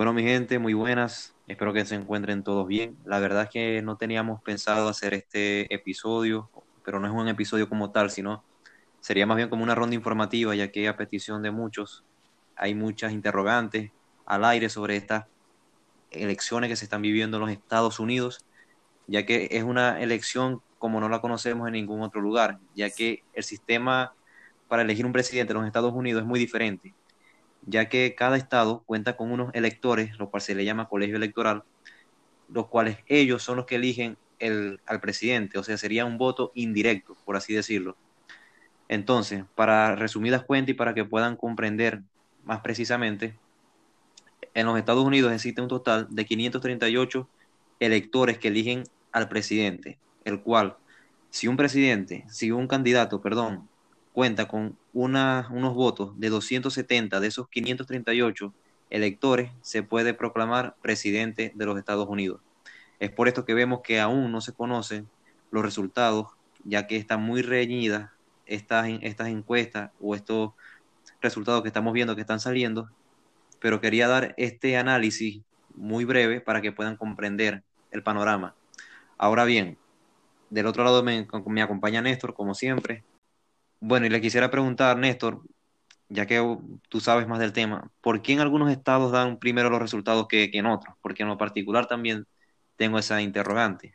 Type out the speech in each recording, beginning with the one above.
Bueno, mi gente, muy buenas. Espero que se encuentren todos bien. La verdad es que no teníamos pensado hacer este episodio, pero no es un episodio como tal, sino sería más bien como una ronda informativa, ya que a petición de muchos hay muchas interrogantes al aire sobre estas elecciones que se están viviendo en los Estados Unidos, ya que es una elección como no la conocemos en ningún otro lugar, ya que el sistema para elegir un presidente en los Estados Unidos es muy diferente ya que cada estado cuenta con unos electores, lo cual se le llama colegio electoral, los cuales ellos son los que eligen el, al presidente, o sea, sería un voto indirecto, por así decirlo. Entonces, para resumidas cuentas y para que puedan comprender más precisamente, en los Estados Unidos existe un total de 538 electores que eligen al presidente, el cual, si un presidente, si un candidato, perdón, cuenta con unos votos de 270 de esos 538 electores, se puede proclamar presidente de los Estados Unidos. Es por esto que vemos que aún no se conocen los resultados, ya que están muy reñidas estas, estas encuestas o estos resultados que estamos viendo que están saliendo, pero quería dar este análisis muy breve para que puedan comprender el panorama. Ahora bien, del otro lado me, me acompaña Néstor, como siempre. Bueno, y le quisiera preguntar, Néstor, ya que tú sabes más del tema, ¿por qué en algunos estados dan primero los resultados que, en otros? Porque en lo particular también tengo esa interrogante.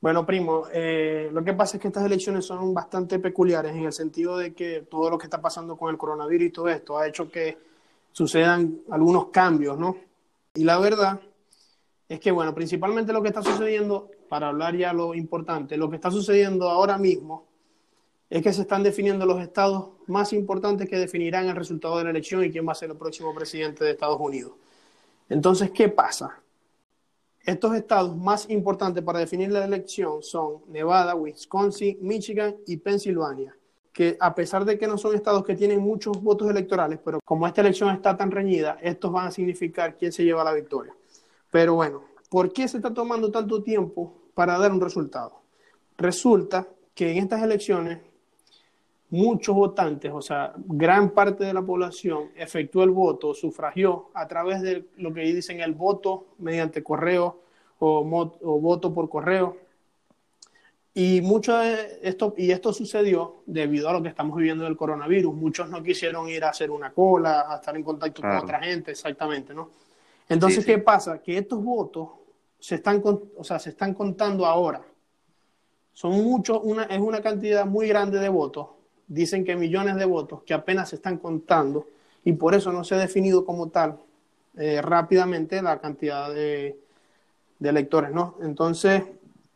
Bueno, primo, eh, lo que pasa es que estas elecciones son bastante peculiares en el sentido de que todo lo que está pasando con el coronavirus y todo esto ha hecho que sucedan algunos cambios, ¿no? Y la verdad es que, bueno, principalmente lo que está sucediendo, para hablar ya lo importante, lo que está sucediendo ahora mismo es que se están definiendo los estados más importantes que definirán el resultado de la elección y quién va a ser el próximo presidente de Estados Unidos. Entonces, ¿qué pasa? Estos estados más importantes para definir la elección son Nevada, Wisconsin, Michigan y Pensilvania, que a pesar de que no son estados que tienen muchos votos electorales, pero como esta elección está tan reñida, estos van a significar quién se lleva la victoria. Pero bueno, ¿por qué se está tomando tanto tiempo para dar un resultado? Resulta que en estas elecciones muchos votantes, o sea, gran parte de la población efectuó el voto, sufragió a través de lo que dicen el voto mediante correo o, voto por correo. Y mucho de esto, y esto sucedió debido a lo que estamos viviendo del coronavirus. Muchos no quisieron ir a hacer una cola, a estar en contacto con otra gente, exactamente, ¿no? Entonces, ¿qué pasa? Que estos votos se están, o sea, se están contando ahora. Son muchos, una, es una cantidad muy grande de votos dicen que millones de votos que apenas se están contando y por eso no se ha definido como tal eh, rápidamente la cantidad de, electores, ¿no? Entonces,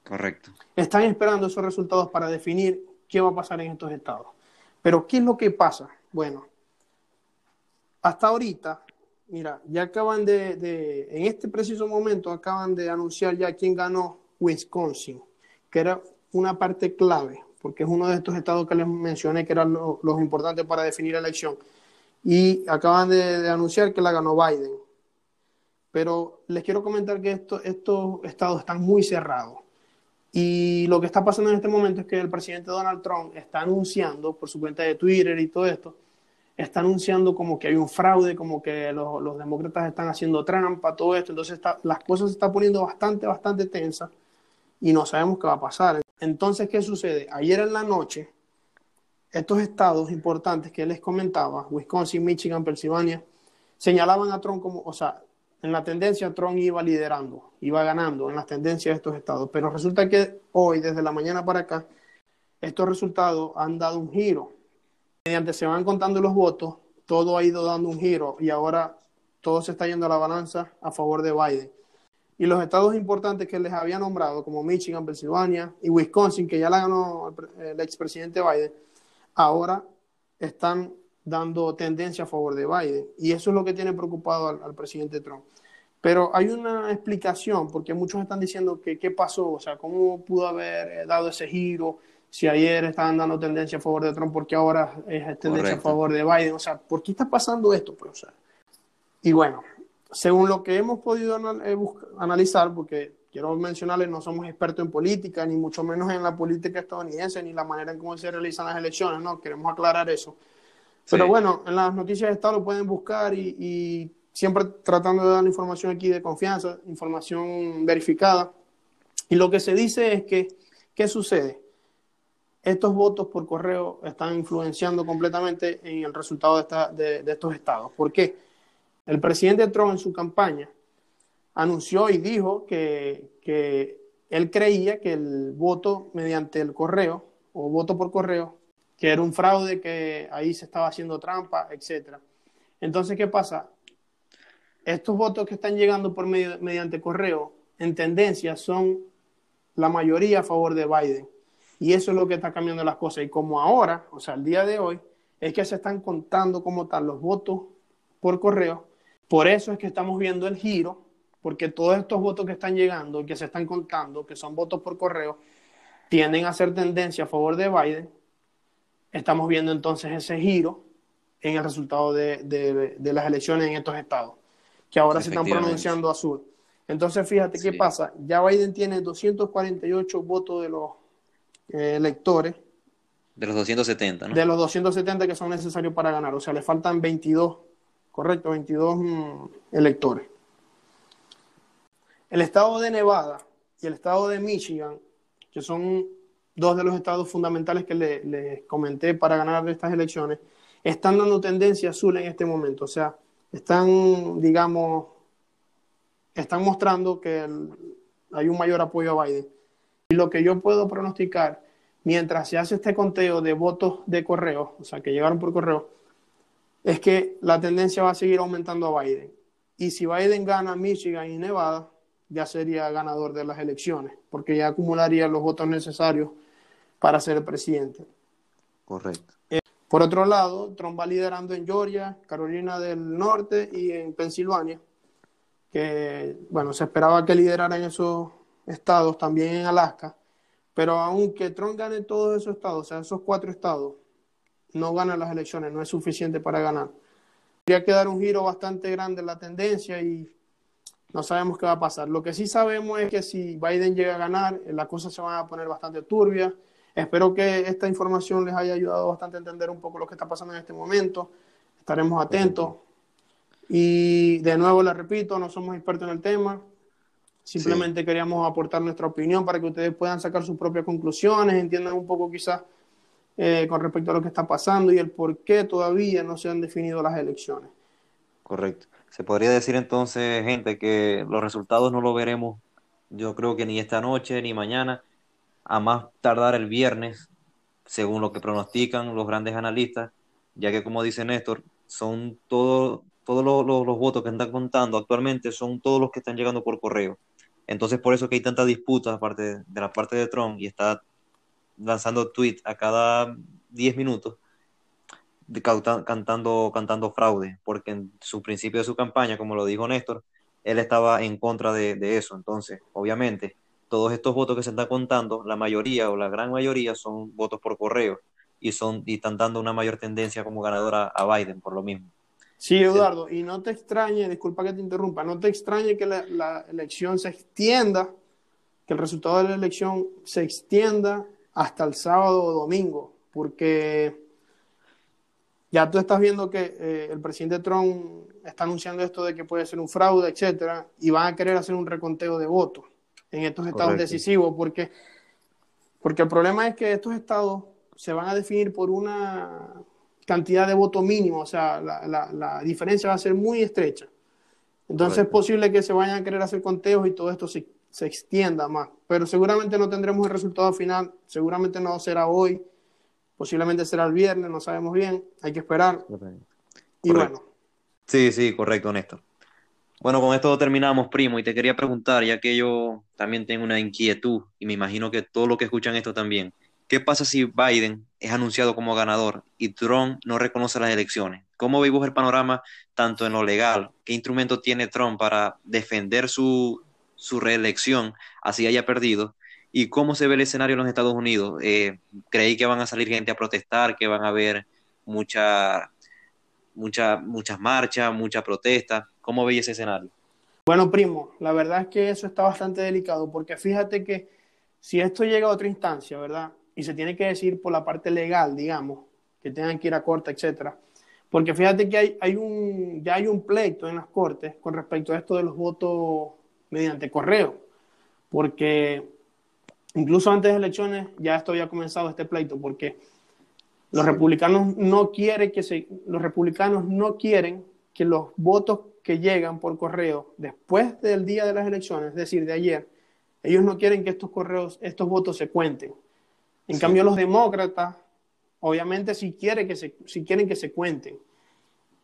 correcto. Están esperando esos resultados para definir qué va a pasar en estos estados. Pero ¿qué es lo que pasa? Bueno, hasta ahorita, mira, ya acaban de, de en este preciso momento acaban de anunciar ya quién ganó Wisconsin, que era una parte clave porque es uno de estos estados que les mencioné que eran los importantes para definir la elección. Y acaban de, anunciar que la ganó Biden. Pero les quiero comentar que estos estados están muy cerrados. Y lo que está pasando en este momento es que el presidente Donald Trump está anunciando por su cuenta de Twitter y todo esto, está anunciando como que hay un fraude, como que los, demócratas están haciendo trampa, todo esto. Entonces las cosas se están poniendo bastante, bastante tensas y no sabemos qué va a pasar. Entonces, ¿qué sucede? Ayer en la noche, estos estados importantes que les comentaba, Wisconsin, Michigan, Pennsylvania, señalaban a Trump como, o sea, en la tendencia Trump iba liderando, iba ganando en las tendencias de estos estados, pero resulta que hoy, desde la mañana para acá, estos resultados han dado un giro. Mediante se van contando los votos, todo ha ido dando un giro y ahora todo se está yendo a la balanza a favor de Biden. Y los estados importantes que les había nombrado, como Michigan, Pensilvania y Wisconsin, que ya la ganó el expresidente Biden, ahora están dando tendencia a favor de Biden. Y eso es lo que tiene preocupado al, presidente Trump. Pero hay una explicación, porque muchos están diciendo que qué pasó, o sea, cómo pudo haber eh, dado ese giro, si ayer estaban dando tendencia a favor de Trump, porque ahora es tendencia a favor de Biden, o sea, ¿por qué está pasando esto? Pues, y bueno, según lo que hemos podido eh, analizar, porque quiero mencionarles, no somos expertos en política, ni mucho menos en la política estadounidense, ni la manera en cómo se realizan las elecciones, no, queremos aclarar eso. Pero bueno, en las noticias de Estado lo pueden buscar y, siempre tratando de dar información aquí de confianza, información verificada. Y lo que se dice es que, ¿qué sucede? Estos votos por correo están influenciando completamente en el resultado de, de estos estados. ¿Por qué? El presidente Trump en su campaña anunció y dijo que, que él creía que el voto mediante el correo o voto por correo, que era un fraude, que ahí se estaba haciendo trampa, etc. Entonces, ¿qué pasa? Estos votos que están llegando por medio, mediante correo, en tendencia, son la mayoría a favor de Biden. Y eso es lo que está cambiando las cosas. Y como ahora, o sea, el día de hoy, es que se están contando como tal los votos por correo, por eso es que estamos viendo el giro porque todos estos votos que están llegando y que se están contando, que son votos por correo, tienden a ser tendencia a favor de Biden. Estamos viendo entonces ese giro en el resultado de, las elecciones en estos estados, que ahora se están pronunciando azul. Entonces, fíjate qué pasa. Ya Biden tiene 248 votos de los eh, electores. De los 270, ¿no? De los 270 que son necesarios para ganar. O sea, le faltan 22, correcto, 22 mm, electores. El estado de Nevada y el estado de Michigan, que son dos de los estados fundamentales que les le comenté para ganar estas elecciones, están dando tendencia azul en este momento. O sea, están, digamos, están mostrando que hay un mayor apoyo a Biden. Y lo que yo puedo pronosticar, mientras se hace este conteo de votos de correo, o sea, que llegaron por correo, es que la tendencia va a seguir aumentando a Biden. Y si Biden gana Michigan y Nevada, ya sería ganador de las elecciones, porque ya acumularía los votos necesarios para ser presidente. Correcto. Eh, por otro lado, Trump va liderando en Georgia, Carolina del Norte y en Pensilvania, que, bueno, se esperaba que liderara en esos estados, también en Alaska, pero aunque Trump gane todos esos estados, o sea, esos cuatro estados, no gana las elecciones, no es suficiente para ganar. Habría que dar un giro bastante grande en la tendencia y no sabemos qué va a pasar. Lo que sí sabemos es que si Biden llega a ganar, las cosas se van a poner bastante turbias. Espero que esta información les haya ayudado bastante a entender un poco lo que está pasando en este momento. Estaremos atentos. Y de nuevo les repito, no somos expertos en el tema. Simplemente queríamos aportar nuestra opinión para que ustedes puedan sacar sus propias conclusiones, entiendan un poco quizás eh, con respecto a lo que está pasando y el por qué todavía no se han definido las elecciones. Correcto. Se podría decir entonces, gente, que los resultados no lo veremos, yo creo que ni esta noche ni mañana, a más tardar el viernes, según lo que pronostican los grandes analistas, ya que como dice Néstor, son todos todos los, los, votos que están contando actualmente son todos los que están llegando por correo. Entonces por eso que hay tanta disputa aparte de la parte de Trump y está lanzando tweets a cada 10 minutos cantando, cantando fraude, porque en su principio de su campaña, como lo dijo Néstor, él estaba en contra de, eso. Entonces, obviamente, todos estos votos que se están contando, la mayoría o la gran mayoría son votos por correo y, son, y están dando una mayor tendencia como ganadora a Biden por lo mismo. Sí, Eduardo, y no te extrañe, disculpa que te interrumpa, no te extrañe que la, la elección se extienda, que el resultado de la elección se extienda hasta el sábado o domingo, porque ya tú estás viendo que eh, el presidente Trump está anunciando esto de que puede ser un fraude, etcétera, y van a querer hacer un reconteo de votos en estos estados decisivos, porque, porque el problema es que estos estados se van a definir por una cantidad de voto mínimo, o sea, la, diferencia va a ser muy estrecha. Entonces es posible que se vayan a querer hacer conteos y todo esto se, se extienda más, pero seguramente no tendremos el resultado final, seguramente no será hoy, Posiblemente será el viernes, no sabemos bien, hay que esperar. Y bueno. Sí, sí, correcto, Néstor. Bueno, con esto terminamos, primo, y te quería preguntar, ya que yo también tengo una inquietud, y me imagino que todos los que escuchan esto también, ¿qué pasa si Biden es anunciado como ganador y Trump no reconoce las elecciones? ¿Cómo vemos el panorama tanto en lo legal? ¿Qué instrumento tiene Trump para defender su, su reelección, así haya perdido? ¿Y cómo se ve el escenario en los Estados Unidos? Eh, ¿Creí que van a salir gente a protestar, que van a haber mucha, mucha, muchas marchas, mucha protesta? ¿Cómo veis ese escenario? Bueno, primo, la verdad es que eso está bastante delicado, porque fíjate que si esto llega a otra instancia, ¿verdad? Y se tiene que decir por la parte legal, digamos, que tengan que ir a corte, etcétera, Porque fíjate que hay, hay un, ya hay un pleito en las cortes con respecto a esto de los votos mediante correo. Porque incluso antes de elecciones ya esto había comenzado este pleito, porque los republicanos no quieren que se, los republicanos no quieren que los votos que llegan por correo después del día de las elecciones, es decir, de ayer, ellos no quieren que estos correos, estos votos se cuenten. En cambio, los demócratas, obviamente, sí, quiere que se, quieren que se cuenten.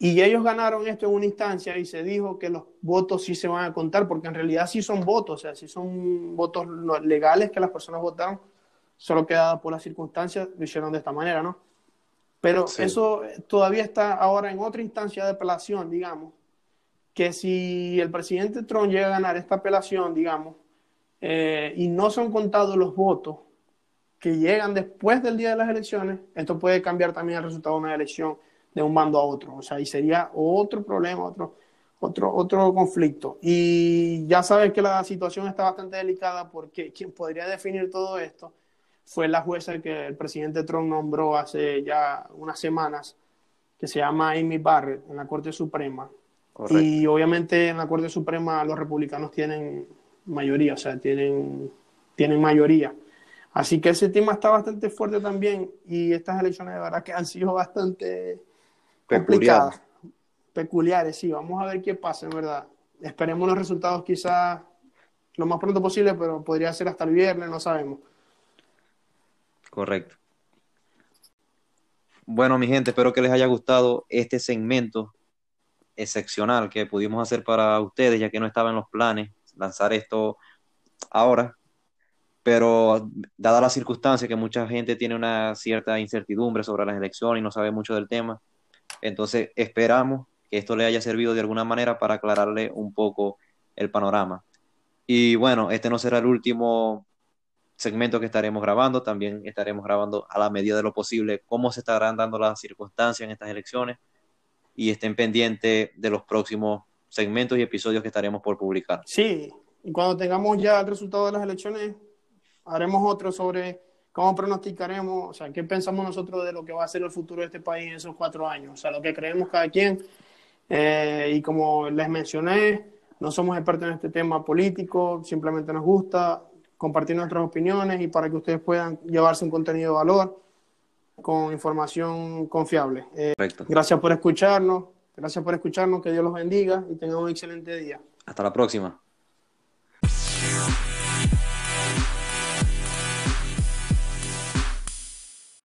Y ellos ganaron esto en una instancia y se dijo que los votos sí se van a contar, porque en realidad sí son votos, o sea, sí son votos legales que las personas votaron, solo que por las circunstancias lo hicieron de esta manera, ¿no? Pero eso todavía está ahora en otra instancia de apelación, digamos, que si el presidente Trump llega a ganar esta apelación, digamos, eh, y no son contados los votos que llegan después del día de las elecciones, esto puede cambiar también el resultado de una elección de un bando a otro. O sea, y sería otro problema, otro, otro, otro conflicto. Y ya sabes que la situación está bastante delicada porque quien podría definir todo esto fue la jueza que el presidente Trump nombró hace ya unas semanas, que se llama Amy Barrett en la Corte Suprema. Y obviamente en la Corte Suprema los republicanos tienen mayoría, o sea, tienen, tienen mayoría. Así que ese tema está bastante fuerte también y estas elecciones de verdad que han sido bastante complicadas, peculiares, sí. Vamos a ver qué pasa, en verdad. Esperemos los resultados quizás lo más pronto posible, pero podría ser hasta el viernes, no sabemos. Correcto. Bueno, mi gente, espero que les haya gustado este segmento excepcional que pudimos hacer para ustedes, ya que no estaba en los planes lanzar esto ahora. Pero dada la circunstancia que mucha gente tiene una cierta incertidumbre sobre las elecciones y no sabe mucho del tema, entonces esperamos que esto le haya servido de alguna manera para aclararle un poco el panorama. Y bueno, este no será el último segmento que estaremos grabando, también estaremos grabando a la medida de lo posible cómo se estarán dando las circunstancias en estas elecciones y estén pendientes de los próximos segmentos y episodios que estaremos por publicar. Sí, y cuando tengamos ya el resultado de las elecciones, haremos otro sobre cómo pronosticaremos, o sea, qué pensamos nosotros de lo que va a ser el futuro de este país en esos cuatro años, o sea, lo que creemos cada quien. Eh, y como les mencioné, no somos expertos en este tema político, simplemente nos gusta, compartir nuestras opiniones y para que ustedes puedan llevarse un contenido de valor con información confiable. Eh, gracias por escucharnos, gracias por escucharnos, que Dios los bendiga y tengan un excelente día. Hasta la próxima.